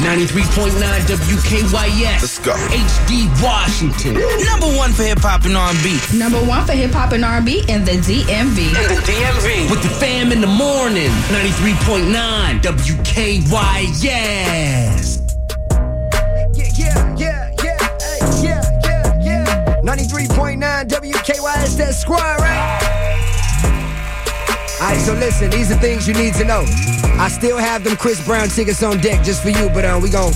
93.9 WKYS. Let's go. HD Washington. Number one for hip hop and R&B. Number one for hip hop and R&B in the DMV. In the DMV. With the fam in the morning. 93.9 WKYS. Yeah, yeah, yeah, yeah, yeah, yeah, yeah. 93.9 WKYS, that squad, right? Alright, so listen, these are things you need to know. I still have them Chris Brown tickets on deck just for you, but uh, we gon'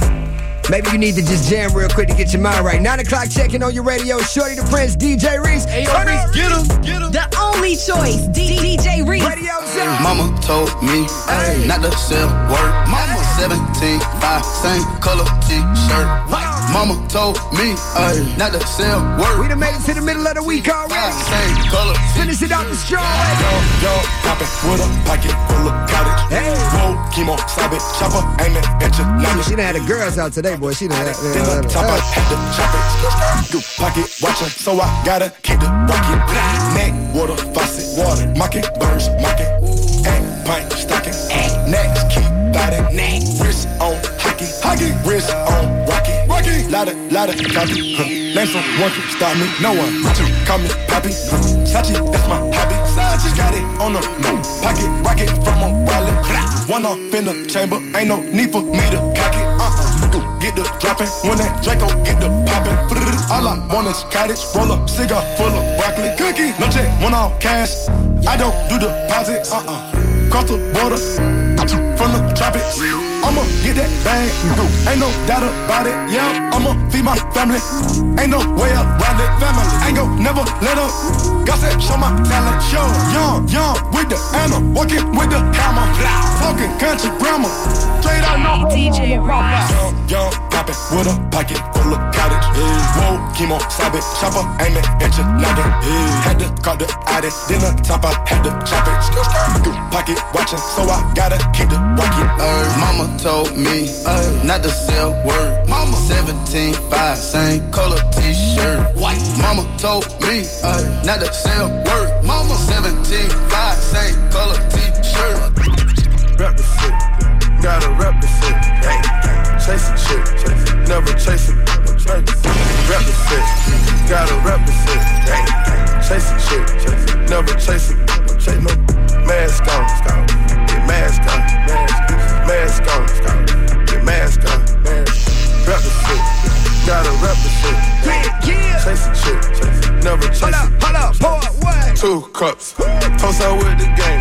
Maybe you need to just jam real quick to get your mind right. Nine o'clock checking on your radio. Shorty the Prince, DJ Reese. Hey, yo, Reese, Get him, get him. The only choice, D- DJ Reese. Radio Zone. Mama told me Hey. not to sell word. Mama 17, 5, same color t-shirt. Mama told me ay, not to sell We word. done made it to the middle of the week Five, already. same color Finish it out the strong. Yo, yo, poppin' with a pocket full of cottage. Hey. Whoa, chemo, stop it, chopper, aiming at your knowledge. She done had the girls out today, boy. She done had. The top, I had to chop it. You pocket watching, so I gotta keep the rocket. Neck, water, faucet, water, market, birds, market. Act, pint, stocking. Next, keep biting. Neck, wrist on hockey, hockey, wrist on rocket, rocky. Lotta, lotta, copy. Huh. Name someone can stop me, no one. Call me Poppy. Huh. Sachi, that's my hobby. Sachi got it on the move. Pocket rocket from a wallet. One off in the chamber, ain't no need for me to cock it. Uh-uh. Get the dropping when that Draco get the popping. All I want is cottage, roll up, cigar full of broccoli, cookie. No check, one off cash. I don't do deposits. Uh-uh. Cross the border from the tropics. I'ma get that bag, ain't no doubt about it. Yeah, I'ma feed my family, ain't no way around it. Family, ain't gon' never let up. Got that show my talent, show. Young, young with the Anna, walking with the hammer, talking country grammar. Straight out no DJ Reese. Young, young, poppin' with a pocket full of cottage. Whoa, chemo, stop it, chopper, aiming at your noggin. Had to call the addict, then the top I had to chop it. Pocket watching, so I gotta keep the rocket. Ay, mama told me ay, not to sell word. Mama 17, 5, same color t-shirt. White. Mama told me ay, not to sell word. Mama 17, 5, same color t-shirt. Rep the shit, gotta rep the shit. Gang, gang. Chase a chick, never chase it. Rep the shit, gotta rep the shit. Gang, gang. Chase a chick, never chase it. Chase no mask on, mask on, mask on, mask on. Rep the shit, gotta rep the shit. Yeah. Chase a chick, never chase Hold up, it. hold up, pour what? Two cups, toast out with the game.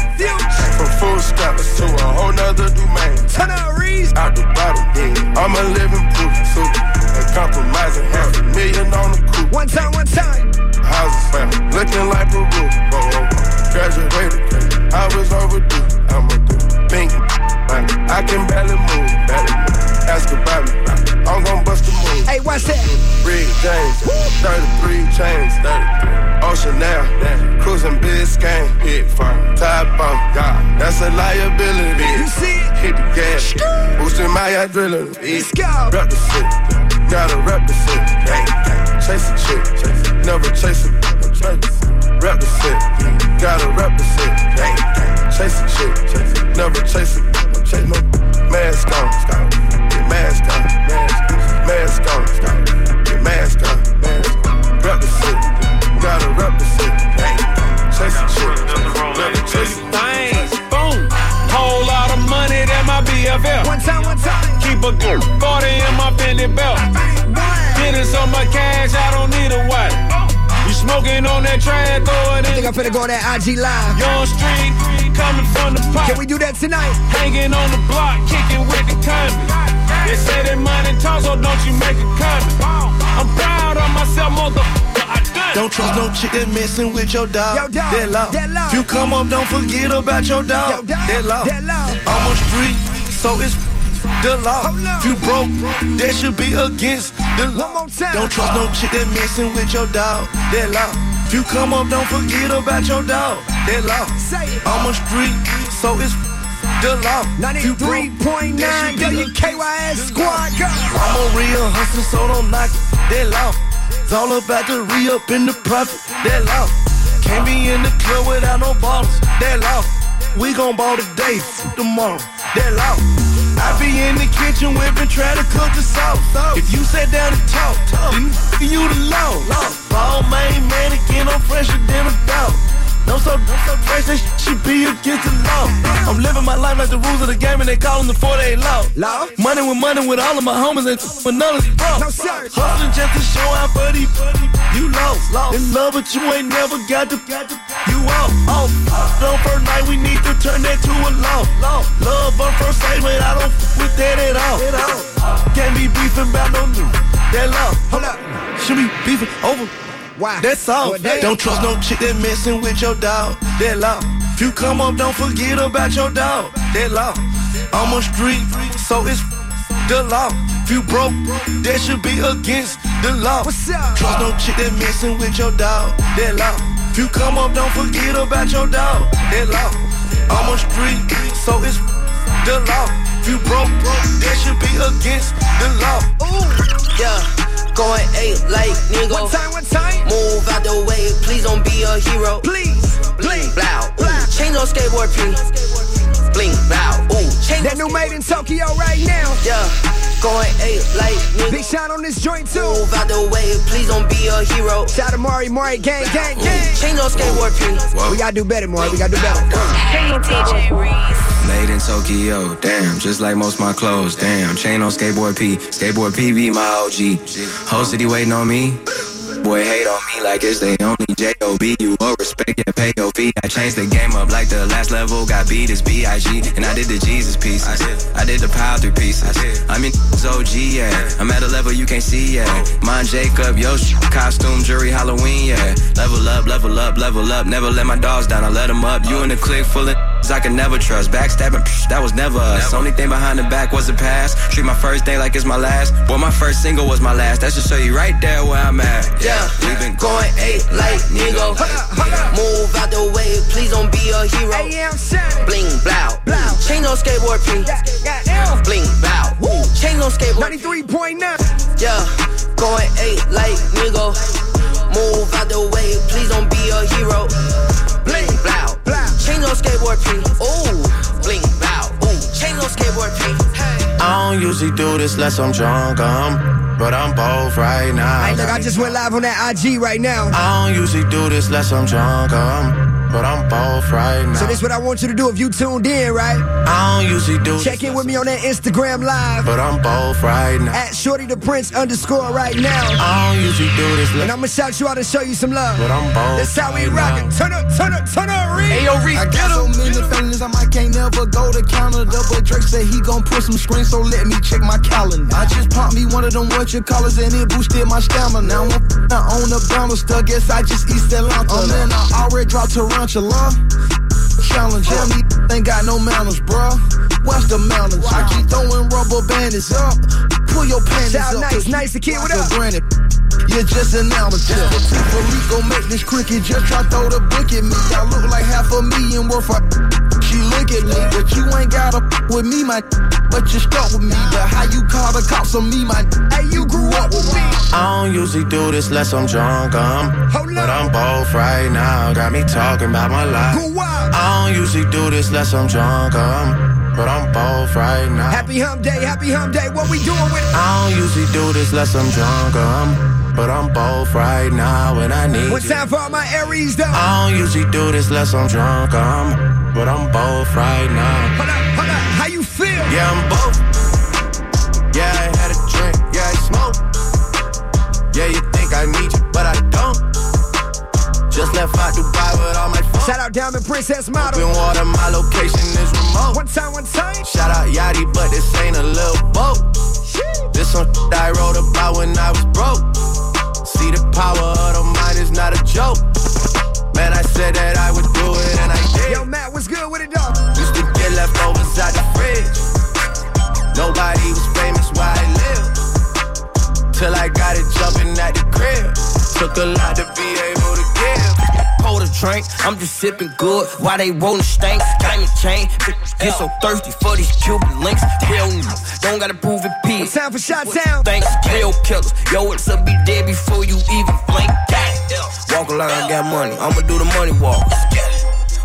From full straps to a whole nother domain. Turn out Reese. Out the bottle, I'm a living proof. So, and compromising half a million on the coupe. One time, one time. Houses found, looking like Peru. Whoa, whoa, whoa. Graduated, I was overdue. I'm a do pink. I can barely move, barely move. Ask about me, I'm gon' bust a move. Hey, what's that? Rick James, 33 chains, 33. Ocean now, cruising Biscayne, hit farm, top on, God, that's a liability. You see it? Hit the gas, boosting my adrenaline. Let's go. Rep the shit, gotta rep the shit. Gang, gang. Chase a chick, never chase it. Rep the shit, gotta rep the shit. Gang, gang. Chase a chick, never chase it. Chase no mask on, get mask on, mask on, get mask on. Rep the shit, gotta rep the shit. Chase a chick, never chase it. things. Boom. Whole lot of money that my BFL. One time, one time. Keep a good 40 in my Fendi belt. Getting so much cash, I don't need a wallet. Oh. You smoking on that trash, throw it I think. I'm finna go on that IG live. Young street, coming from the pot. Can we do that tonight? Hanging on the block, kicking with the convict. They say that money talk, so don't you make a comment. I'm proud of myself, motherfucker. I done. Don't trust no chick that messing with your dog. Yo, dog, That law. that law. If you come up, don't forget about your Yo, dog. dog, That law. that law. I'm on street, so it's the law. If you broke, that should be against the law. One more time. Don't trust no chick that messing with your dog. That law. If you come up, don't forget about your dog. That law. I'm on street, so it's the law. If you broke, 93.9 that should be against WKYS squad, go. I'm a real hustler, so don't knock it. That law. It's all about the re up in the profit. That law. Can't be in the club without no ballers. That law. We gon' ball today, tomorrow. That law. I be in the kitchen whipping, trying to cook the sauce. If you sat down and talk, then mm, you the law. Ball main mannequin, I'm fresher than a dog. No so, fresh, that should be against the law. I'm living my life like the rules of the game, and they call them the 48 law. Law? Money with money with all of my homies, and with none of these bro. Hustling just to show out, buddy. You lost, in love, but you ain't never got to. You off, off. On first night, we need to turn that to a law. Love on first sight, but I don't f- with that at all. Can't be beefing about no new. That law. Hold up. Should be beefing over. Why? That's all. Well. Don't trust no chick that messing with your dog. That law. If you come up, don't forget about your dog. That law. I'm a street, so it's the law. If you broke, that should be against the law. What's up? Trust no chick that messing with your dog. That law. If you come up, don't forget about your dog. That law. I'm a street, so it's the law. If you broke, that should be against the law. Ooh, Yeah, going eight like nigga. One time, one time. Move out the way, please don't be a hero. Please. Bling, Please. blow. Change on skateboard, P. Bling, blow. Ooh, change That new made in Tokyo right now. Yeah, going eight like Big nigga. shot on this joint too. Move out the way, please don't be a hero. Shout out to Mari, Mari, gang, gang, gang. change on skateboard, P. We gotta do better, Mari. We gotta do better. Hey, DJ Reese. Made in Tokyo, damn, just like most my clothes, damn. Chain on skateboard P, skateboard PB, my OG. Whole city waiting on me. Boy, hate on me like it's they only J-O-B. You will respect and pay your fee. I changed the game up like the last level. Got beat as B-I-G. And I did the Jesus pieces. I did I did the power three pieces. I I'm in OG, yeah. I'm at a level you can't see, yeah. Mine Jacob, yo, costume, jury, Halloween, yeah. Level up, level up, level up. Never let my dogs down, I let them up. You in the clique full of I can never trust. Backstabbing, psh, that was never us. Only thing behind the back was the past. Treat my first day like it's my last. Boy, my first single was my last. That should show you right there where I'm at. Yeah, we been going eight like nigga. Move out the way, please don't be a hero. Hey, yeah, I'm shining. Bling, blow. Change on skateboard, P. Bling, blow. Change on skateboard. 93.9. Yeah, going eight like nigga. Move out the way, please don't be a hero. Bling, blow. Blow. Change on skateboard, P. Ooh, bling, blow. Ooh, change on skateboard, P. I don't usually do this unless I'm drunk, um, but I'm both right now. Hey, look, I just went live on that IG right now. I don't usually do this unless I'm drunk, um, but I'm both right now. So this what I want you to do if you tuned in, right? I don't usually do Check in with me on that Instagram live but I'm both right now. at Shorty the Prince underscore right now. I don't usually do this And I'ma shout you out and show you some love. but I'm both That's how we right rockin'. now. Turn up, turn up, turn up, Reed. Hey, yo, Reed, I get got so him. many feelings, I might can't never go to Canada. But Drake said he gon' put some screens, so let me check my calendar. I just popped me one of them what you callers and it boosted my stamina. Now I'm f***ing on the bouncer stuff, guess I just East Atlanta. Oh man, I already dropped Tarantula. Challenge, yeah, me ain't got no manners, bruh. What's the mountains? I keep throwing rubber bandits up. Pull your panties Shout up. nice, nice to kid, what up? Granted, you're just an amateur. Rico make this cricket, just try throw the book at me. I look like half a million worth of. She look at me, but you ain't gotta with me, my. But you stuck with me. But how you call the cops on me, my? Hey, you grew up with me. I don't usually do this unless I'm drunk, um, Hold but. I'm both right now. Got me talking about my life. I don't usually do this unless I'm drunk, um, but I'm both right now. Happy hump day, happy hump day. What we doing with it? I don't usually do this unless I'm drunk, um, but I'm both right now and I need you. time for all my Aries though. I don't usually do this unless I'm drunk, um, but I'm both right now. Hold up, hold up. How you feel? Yeah, I'm both. Yeah, I had a drink, yeah, I smoke. Yeah, you think I need you, but I don't. Just left out Dubai with all my phone. Shout out Diamond Princess Open Model. water, my location is remote. One time, one time. Shout out Yachty, but this ain't a little boat. This some shit I wrote about when I was broke. See the power of the mind is not a joke. Man, I said that I would do it and I did. Yo, Matt, what's good with it though? Used to get leftovers out the fridge. Nobody was famous where I lived. Till I got it jumping at the crib. Took a lot to be able to give. Pour the drink, I'm just sipping good Why they rolling stank. Diamond chain, bitches get so thirsty for these Cuban links. Real niggas, don't gotta prove it peace. Time for Shot Town. Thanks, real killers. Yo, it's up, be dead before you even blink. Goddamn. Walk a line, I got money. I'ma do the money walk.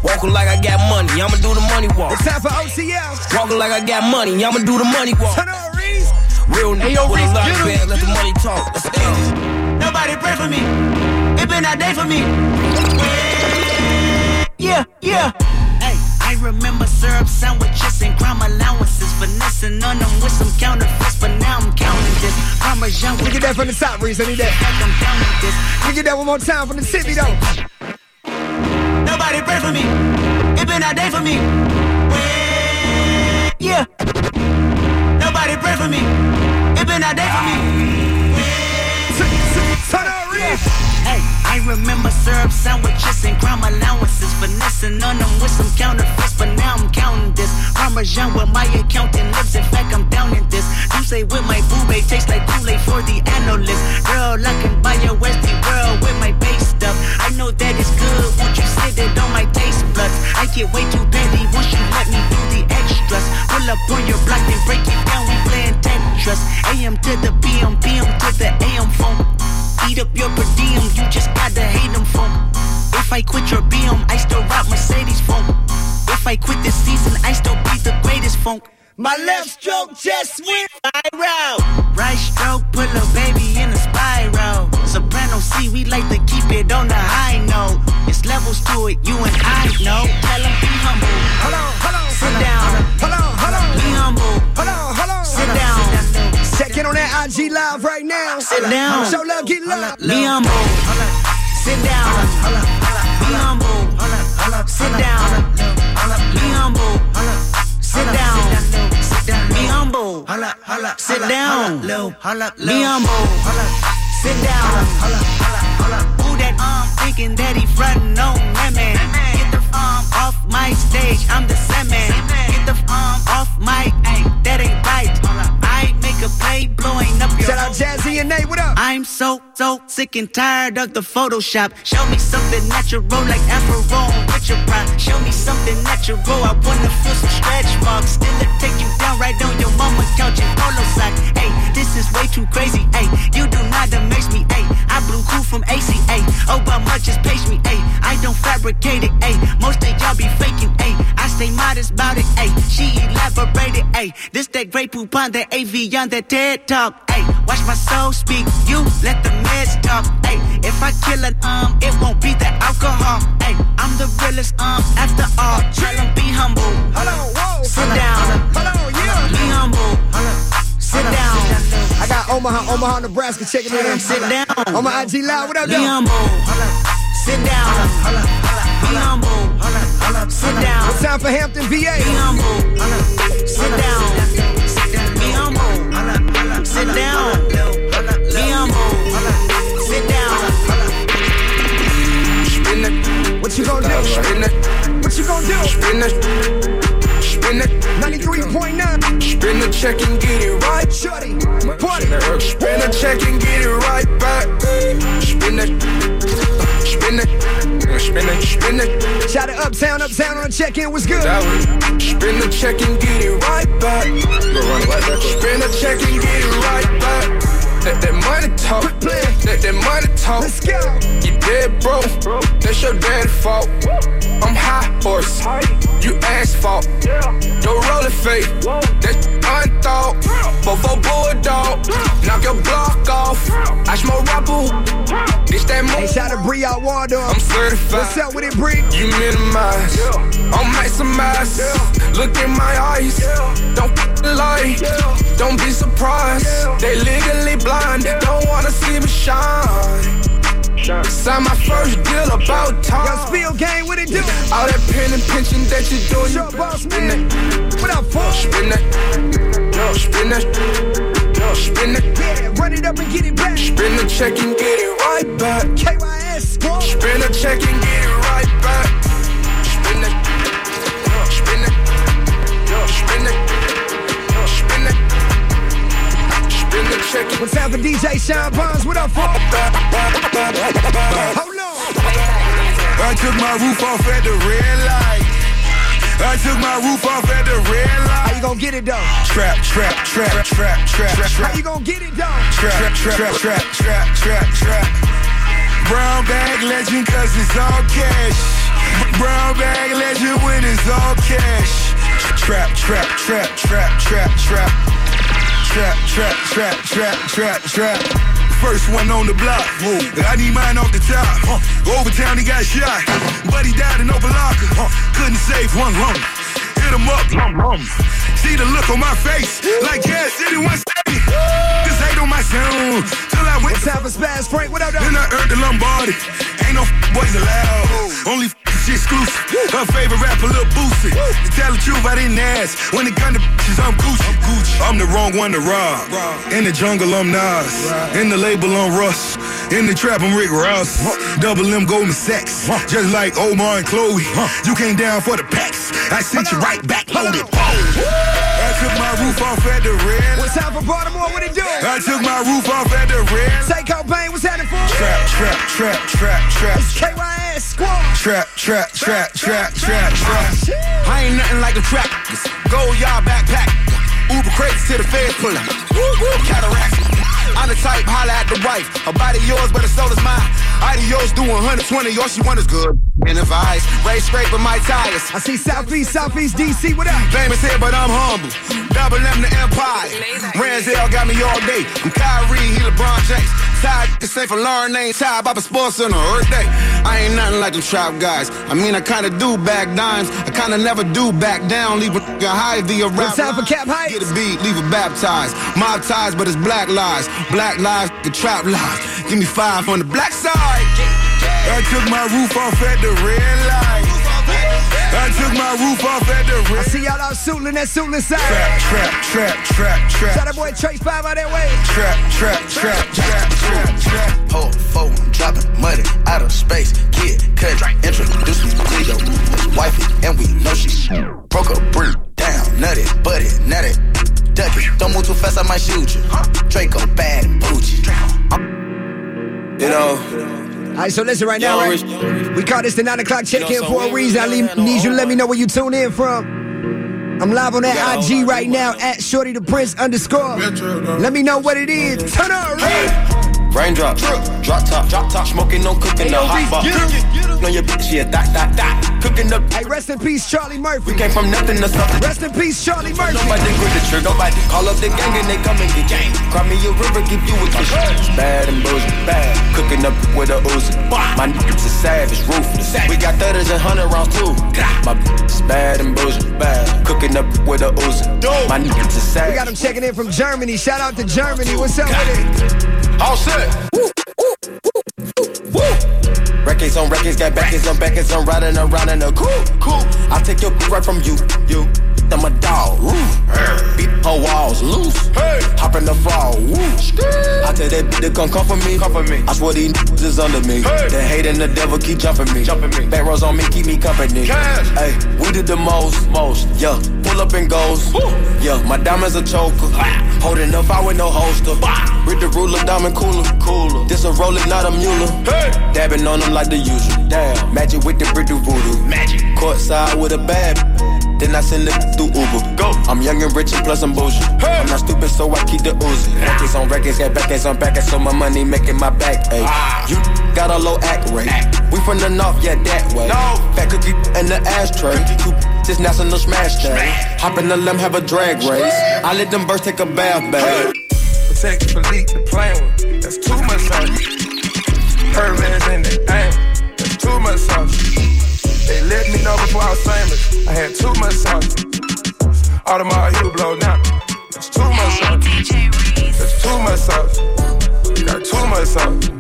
Walking like I got money, I'ma do the money walk. It's time for OCL. Walking like I got money, I'ma do the money walk. Turn on, Reese. Real nigga yo, with a Reese, lot get of him, let the get him. money talk. Let's go. Nobody pray for me. It been a day for me. Yeah, yeah. Hey, I remember syrup sandwiches and crime allowances. Finessing on them with some counterfeits, but now I'm counting this. Parmesan Let me with get that from the top, Reese. I need that. I'm counting this. Let me get that one more time from the city, though. Nobody pray for me. It been a day for me. Yeah. Nobody pray for me. It been a day for me. Hey, I remember syrup sandwiches and crime allowances. Finessing on them with some counterfeits, but now I'm counting this. Parmesan where my accountant lives. In fact, I'm down in this. You say with my boo tastes like Kool-Aid for the analyst. Girl, I can buy your Westie world with my base stuff. I know that it's good. Won't you sit it on my taste buds? I get way too petty once you let me do the extras. Pull up on your block, then break it down. We playing Tetris. AM to the PM, PM to the AM phone. Eat up your per diem, you just gotta hate them phone. If I quit your BM, I still rock Mercedes phone. If I quit this season, I still be the greatest funk. My left stroke just went Spiral. Right stroke, put a baby in a spiral. Soprano C, we like to keep it on the high note. It's levels to it, you and I know. Tell 'em be humble. Hold on, hold on. Sit down. Hold on, hold on. Be humble. Hold on, In on that IG live right now. Sit down. Show love, get love. Be humble. Sit down. Be humble. Sit down. Be humble. Sit down. Be humble. Sit down. Be humble. Sit down. Who that um thinking that he frontin' on man? Get the um off my stage, I'm the semen. Get the um off my, ay, that ain't right. I make a play blowing up your Shout out Jazzy and Nate, what up? I'm so, so sick and tired of the Photoshop. Show me something natural like Afro with your pride. Show me something natural. I wanna feel some stretch marks. Still take you down right on your mama's couch in polo sock. Hey, this is way too crazy. Hey, you do not amaze me. Hey, I blew cool from ACA. Obama just page me. Hey, I don't fabricate it. Hey, most of y'all be faking. Hey, I modest about it. Hey, she elaborated. Hey, this that great poop on that AV on that TED talk. Hey, watch my soul speak. You let the meds talk. Hey, if I kill it, um, it won't be the alcohol. Hey, I'm the realest, um, after all. Tell 'em be humble. Hold on, whoa. Sit down. Hold on, yeah. Be humble. Sit down. I got Omaha, Omaha, Nebraska checking in. Sit down. On my IG live, what up, Be humble. Sit down. Be humble. Sit down. It's time for Hampton, VA. Be humble. Sit down. Be humble. Sit down. Be humble. Sit down. Spin it, What you gonna do? spin it, What you gonna do? spin it, spin it. 93.9. Spin the check and get it right. Shorty, party. Spin the check and get it right back. Spin it, spin it, spin it, spin it. Shout out Uptown, Uptown on the check-in, what's good? That. Spin the check and get it right back. Spin the check and get it right back. Let that money talk. Quit playing. Let that money talk. Let's go. You dead broke. That's your dad's fault. I'm high horse. You asphalt. Your rolling fake. That's unthought. Before bulldog. Knock your block off. I smoke rapper. It's that Hey, move. shout out to Bree out Waldorf. I'm certified. What's up with it, Bree? You minimize, I'll maximize. Look in my eyes, don't lie, don't be surprised. They legally blind, don't wanna see me shine. Sign my first deal about Yo, time. Spill Gang, what it do? All that pen and pinching that you doing, Show you boss spin man. it, What up, fool? spin it, No, spin it, No, spin it, Yeah, run it up and get it back. spin the check and get it right back. KYS, whoa. Spin a check and get it right back. Check and What's time for DJ Sean Barnes? What up, fool? Hold on. I took my roof off at the red light. I took my roof off at the red light. How you gonna get it, though? Trap, trap, trap, trap, trap, trap, How you gonna get it, though? trap, trap, trap, trap, trap, trap, trap. Brown bag legend, cause it's all cash. Brown bag legend when it's all cash. Trap, trap, trap, trap, trap, trap. Trap, trap, trap, trap, trap, trap. First one on the block. I need mine off the top. Over town he got shot. He died in open locker. Couldn't save one run. Hit him up. See the look on my face. Like, yeah, anyone stay. This ain't on my sound. Till I went. Time for Spaz Frank. What up, though? Then I earned the Lombardi. Ain't no boys allowed. Only shit exclusive. Her favorite rapper, Lil Boosie. To tell the truth, I didn't ask. When it gun to bitches, I'm Gucci. I'm the wrong one to rob. In the jungle, I'm Nas. In the label, I'm Russ. In the trap, I'm Rick Ross. Double M Goldman Sachs. Just like Omar and Chloe. You came down for the packs. I sent you right back loaded. Took my roof off at the red. What's time for Baltimore? What it do? I took my roof off at the red. Take Cobain. What's happening for? Trap, trap, trap, trap, trap. It's KYS Squad. Trap, trap, trap, trap, trap, trap. Ah, I ain't nothing like a trap. Go y'all backpack. Uber crates to the feds pull up. Woo woo cataract. I'm the type, holla at the wife. Her body yours, but her soul is mine. Adios do 120, all she want is good. In the vibes, race scraping my tires. I see Southeast, Southeast DC. What up? Famous here, but I'm humble. Double M the Empire. Ranzel got me all day. I'm Kyrie, he LeBron James. Tied the same for Lauren ain't tied by the sports on a earth day. I ain't nothing like them trap guys. I mean, I kinda do back dimes. I kinda never do back down. Leave a nigga high via rap. It's time for Cap Heights. Get a beat, leave it baptized. Mob ties, but it's black lies. Black lives, the trap lies. Give me five on the black side. I took my roof off at the red light. I took my roof off at the I see y'all out Suitland, that Suitland side. Trap, trap, trap, trap, Shout trap. that boy Trace Five out that way. Trap, trap, trap, trap, trap, trap. Pull phone, dropping money out of space. Kid, cut, introduce me to your wifey, and we know she broke a brick down, nutty, buddy, nutty. Duck it, don't move too fast, I might shoot you. Draco bad and bougie. You know, All right, so listen right now, right? We call this the 9 o'clock check in for a reason. I need, don't know need you to let me know where you tune in from. I'm live on that IG right now at Shorty the Prince underscore. Let me know what it is. Turn up. Raindrop, drop top, drop top, smoking, no cooking, no hot pot. On your bitch, yeah, dot, dot, dot. Cooking up, Hey, rest in peace, Charlie Murphy. we came from nothing to something. Rest in peace, Charlie Murphy. Nobody grip the trigger, nobody call up the gang and they come and get gang. Cry me a river, give you a kiss. Bad and bullshit, bad. Cooking up with a Uzi. My niggas is savage, ruthless. We got thudders and hundred rounds too. My bitch bad and bullshit, bad. Cooking up with a Uzi. My niggas is savage. We got him checking in from Germany. Shout out to Germany. What's up with it? All set. Woo, woo, woo, woo. Records on records, got backers on backers, I'm riding around in a cool. I take your right from you, you. I'm a dog, roof. Beat her walls loose. Hop in the fall, woo. I tell that bitch to come for me, come for me. I swear these niggas is under me. The hate and the devil keep jumping me, jumping me. Back rows on me, keep me company. Hey, we did the most, most. Yeah, pull up and goes. Yeah, my diamonds a choker. Holding up, I with no holster. With the ruler, diamond cooler, cooler. This a roller, not a mule. Dabbing on them like the usual. Damn, magic with the brick do voodoo. Magic. Courtside with a bad. Then I send it through Uber. Go. I'm young and rich and plus I'm bougie. I'm not stupid, so I keep the Uzi. Ah. Records on records, got backers on backers, so my money making my back. Ay. Ah. You got a low act rate. We from the north, yeah, that way. No. Fat cookie in the ashtray. Two this national smash day. Hop in the limb, have a drag race. I let them birds take a bath, babe. Protect leak, the plane one. That's too much sauce. Hermes in the aim. That's too much sauce. They let me know before I was famous. I had too much sauce. Audemars you blow now. That's too much sauce. That's too much sauce. Got too much sauce.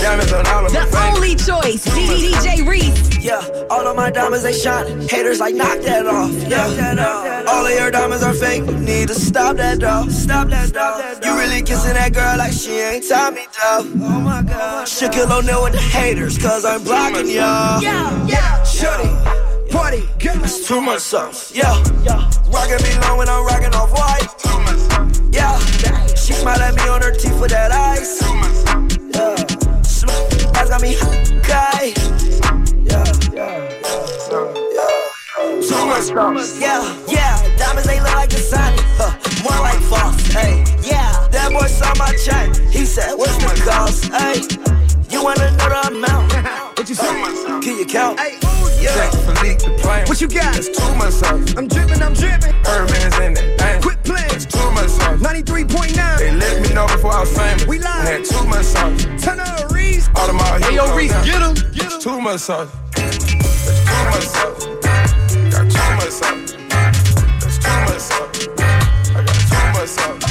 Diamonds on all of my The only choice, DJ Reese. Yeah, all of my diamonds they shine. Haters like knock that off. Yeah, all of your diamonds are fake. Need to stop that though. Stop that though. You really kissing that girl like she ain't Tommy though. Oh my god. Shaquille O'Neal with the haters, cause I'm blocking y'all. Yeah, yeah. Shorty, Party, get it's too much sauce. Yeah, rockin' me long when I'm rockin' off white. Yeah, she smile at me on her teeth with that ice. Yeah, Sm- eyes got me high. Yeah, yeah, yeah. Too much sauce. Yeah, yeah, diamonds they look like the sun, huh, more like false. Hey, yeah, That boy saw my check. He said, What's the cost? Hey, you wanna know the amount? what you say? Can you count? Hey, Yeah. Patek Philippe the plane. what you got? That's too much sauce. I'm dripping, I'm dripping. Herman's in it. Damn. Quit playing. That's too much sauce. 93.9. They let me know before I was famous. We live. I had too much sauce. Turn on Reese. All of my Hey, yo, Reese, get him. Get him. Too much sauce. That's too much sauce. Got too much sauce. That's too much sauce. I got too much sauce.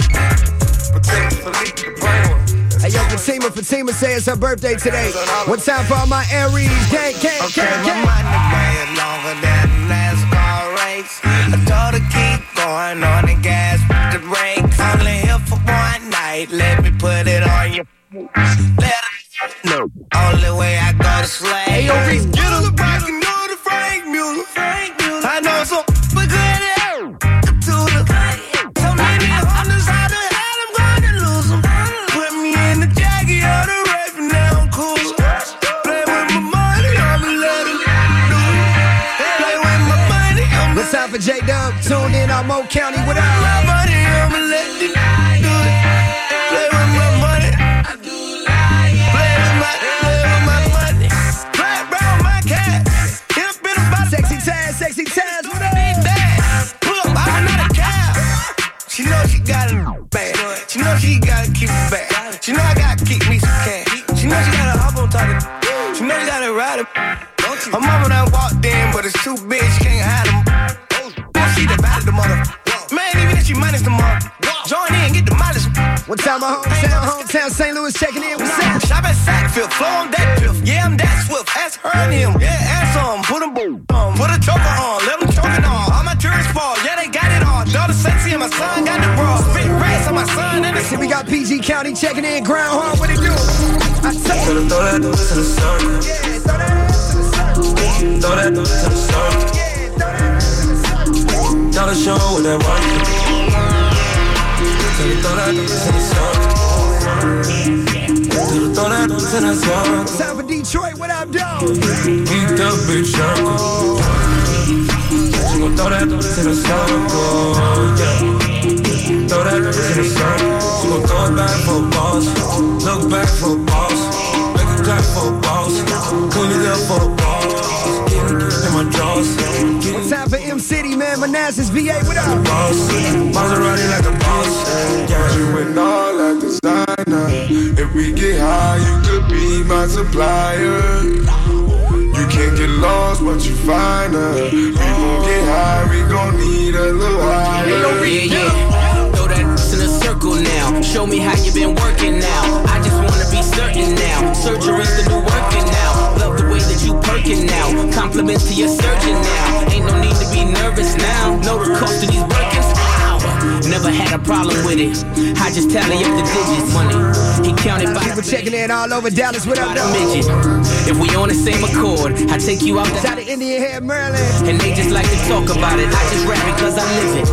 Patek Philippe the plane one. Hey, yo, Fatima. Fatima say it's her birthday today. One time for all my Aries. Gang, gang, gang, gang. way longer than NASCAR race. I told her keep going on the gas, the brakes. Only here for one night. Let me put it on you. Let know. Only way I go to slay. Hey, yo, Reese, get him. I can do the Franck Muller. I know some but good hell. To the so many hundreds, how the hell I'm gonna lose? Put me in the jacket of the rape and now I'm cool. Play with my money, I'ma let it do. Play with my money, I'ma One time for J Dub. Tuned in on Mo County. What up? Mama in, but it's too big, she can't hide them. Now she divided the mother. Man, even if she minus the mother. Join in, get the mileage. One time my hometown, hometown St. Louis checking in. What's up? Shop at Sackville, flow on that piff. Yeah, I'm that swift. Ask her and him. Yeah, ask some. Put a boom. Um, put a choker on. Let them choke it on. All my tourists fall. Yeah, they got it all. Daughter sexy and my son got the bra. Spit rats on my son and the See, we got PG County checking in. Groundhog, what it do? I tell you. Throw that to the circle. Yeah, Throw that to the circle. Yeah, throw that ass the show what that work. Throw that to the circle. Throw that to the circle. Time for Detroit. What up, dog? Beat the bitch circle. She gon' throw that to the circle. Yeah. Throw that to the circle. She gon' throw it back for boss. Look back for a we get high, you could be my supplier. You can't get lost, but you find her. We gon' get high, we gon' need a little higher. Yeah, yeah. Throw that in a circle now. Show me how you been working now. I just wanna be certain now. Surgery's the new working now. Love the way that you perking now. Compliments to your surgeon now. Ain't no need to be nervous now. Know the cost of these Birkins. Ow. Never had a problem with it. I just tally up the digits. Money. He counted by People checking in all over Dallas. What up, by the dog? midget. If we on the same accord, I take you out Shout the to Indian Head, Maryland. and they just like to talk about it. I just rap it cause I live it.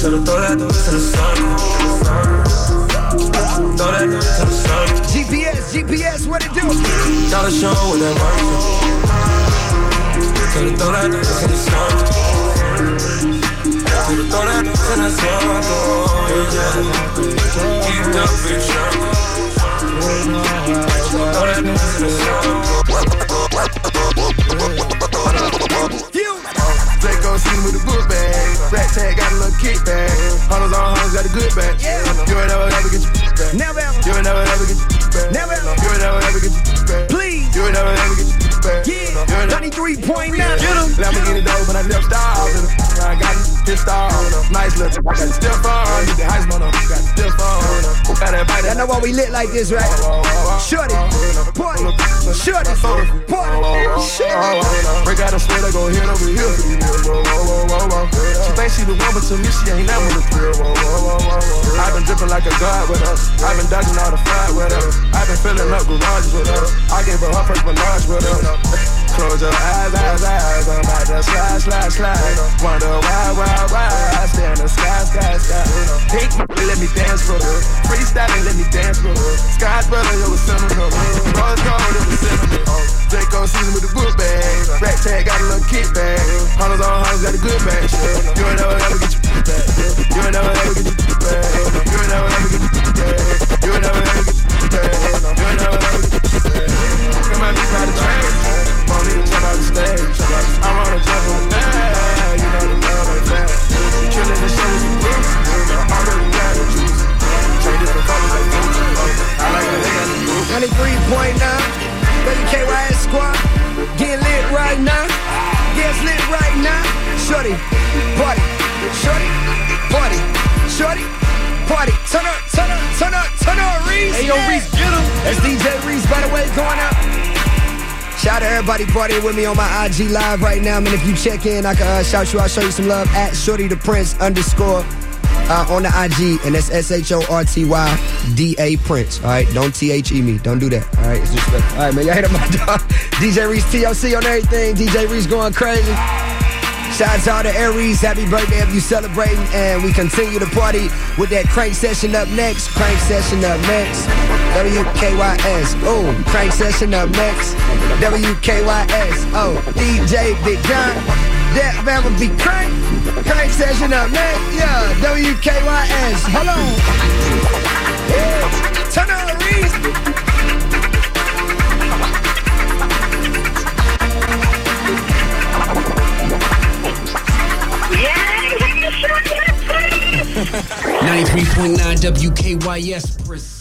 Tell her throw that to the circle. Throw that to the circle. GPS, GPS, what it do? Gotta show what that work. Tell her throw that to the circle. Tell her throw that to the circle. Yeah. Keep the. Throw that to the circle. Draco seen with a book bag. Rat tag got a little kickback. Hunters on hunters got a good back. You ain't never ever get your back. Never ever. You ain't never ever get your back. Never ever. You ain't never ever get your back. Please. You ain't never ever get your back. Yeah. You ain't never 93.9. Get him. Lamborghini dope when I left stars pissed off. Nice look. I got the stiff on. Need the heist on. Got the stiff on. Got that bite. Y'all know why we lit like this, right? Oh, oh, oh, shorty, point, shorty, point, shorty. Break out a sweat, I go hit over whoa. She think she the one, but to me she ain't that one. Whoa, whoa, whoa, whoa, whoa. I've been dripping like a god with us. I've been dodging all the fire with us. I've been filling up garages with us. I gave her her first menage with us. Close your eyes, eyes, eyes. I'm about to slide, slide, slide. Wonder why, why, why. I stay in the sky, sky, sky. Pink, let me dance for her. Freestyling, let me dance for her. Sky brother, it was sentimental. Rose gold, it was sentimental. Draco season with the book bag. Rack tag got a little kickback. Hunters on hunters got a good bag. You ain't never ever get your back. You ain't never ever get your back. You ain't never ever get your back. You ain't never ever get your back. You ain't never ever get your back. Come me by the train. The stage. I wanna jump on that. You know the love ain't bad. Killing the show with some boots. Already got the juice. Trade different colors like boots. I like that they got the boots. 93.9 WKYS Squad. Get lit right now. Get lit right now. Shorty, party. Shorty, party. Shorty, party. Turn up, turn up, turn up, turn up, Reese. Hey, yo, Reese, get him. That's DJ Reese, by the way, going up. Shout out to everybody partying with me on my IG live right now. Man, if you check in, I can uh, shout you out, show you some love at Shorty the Prince underscore uh, on the IG, and that's S H O R T Y D A Prince. All right, don't T H E me. Don't do that. All right, it's just all right, man. Y'all hit up my dog, DJ Reese TLC on everything. DJ Reese going crazy. Shout out to Aries, happy birthday if you celebrating, and we continue the party with that crank session up next. Crank session up next. WKYS. Oh, crank session up next. WKYS. Oh, DJ Big John. That Bama be crank. Crank session up next. Yeah, WKYS. Hold on. Yeah. Turn on Reese. 93.9 WKYS.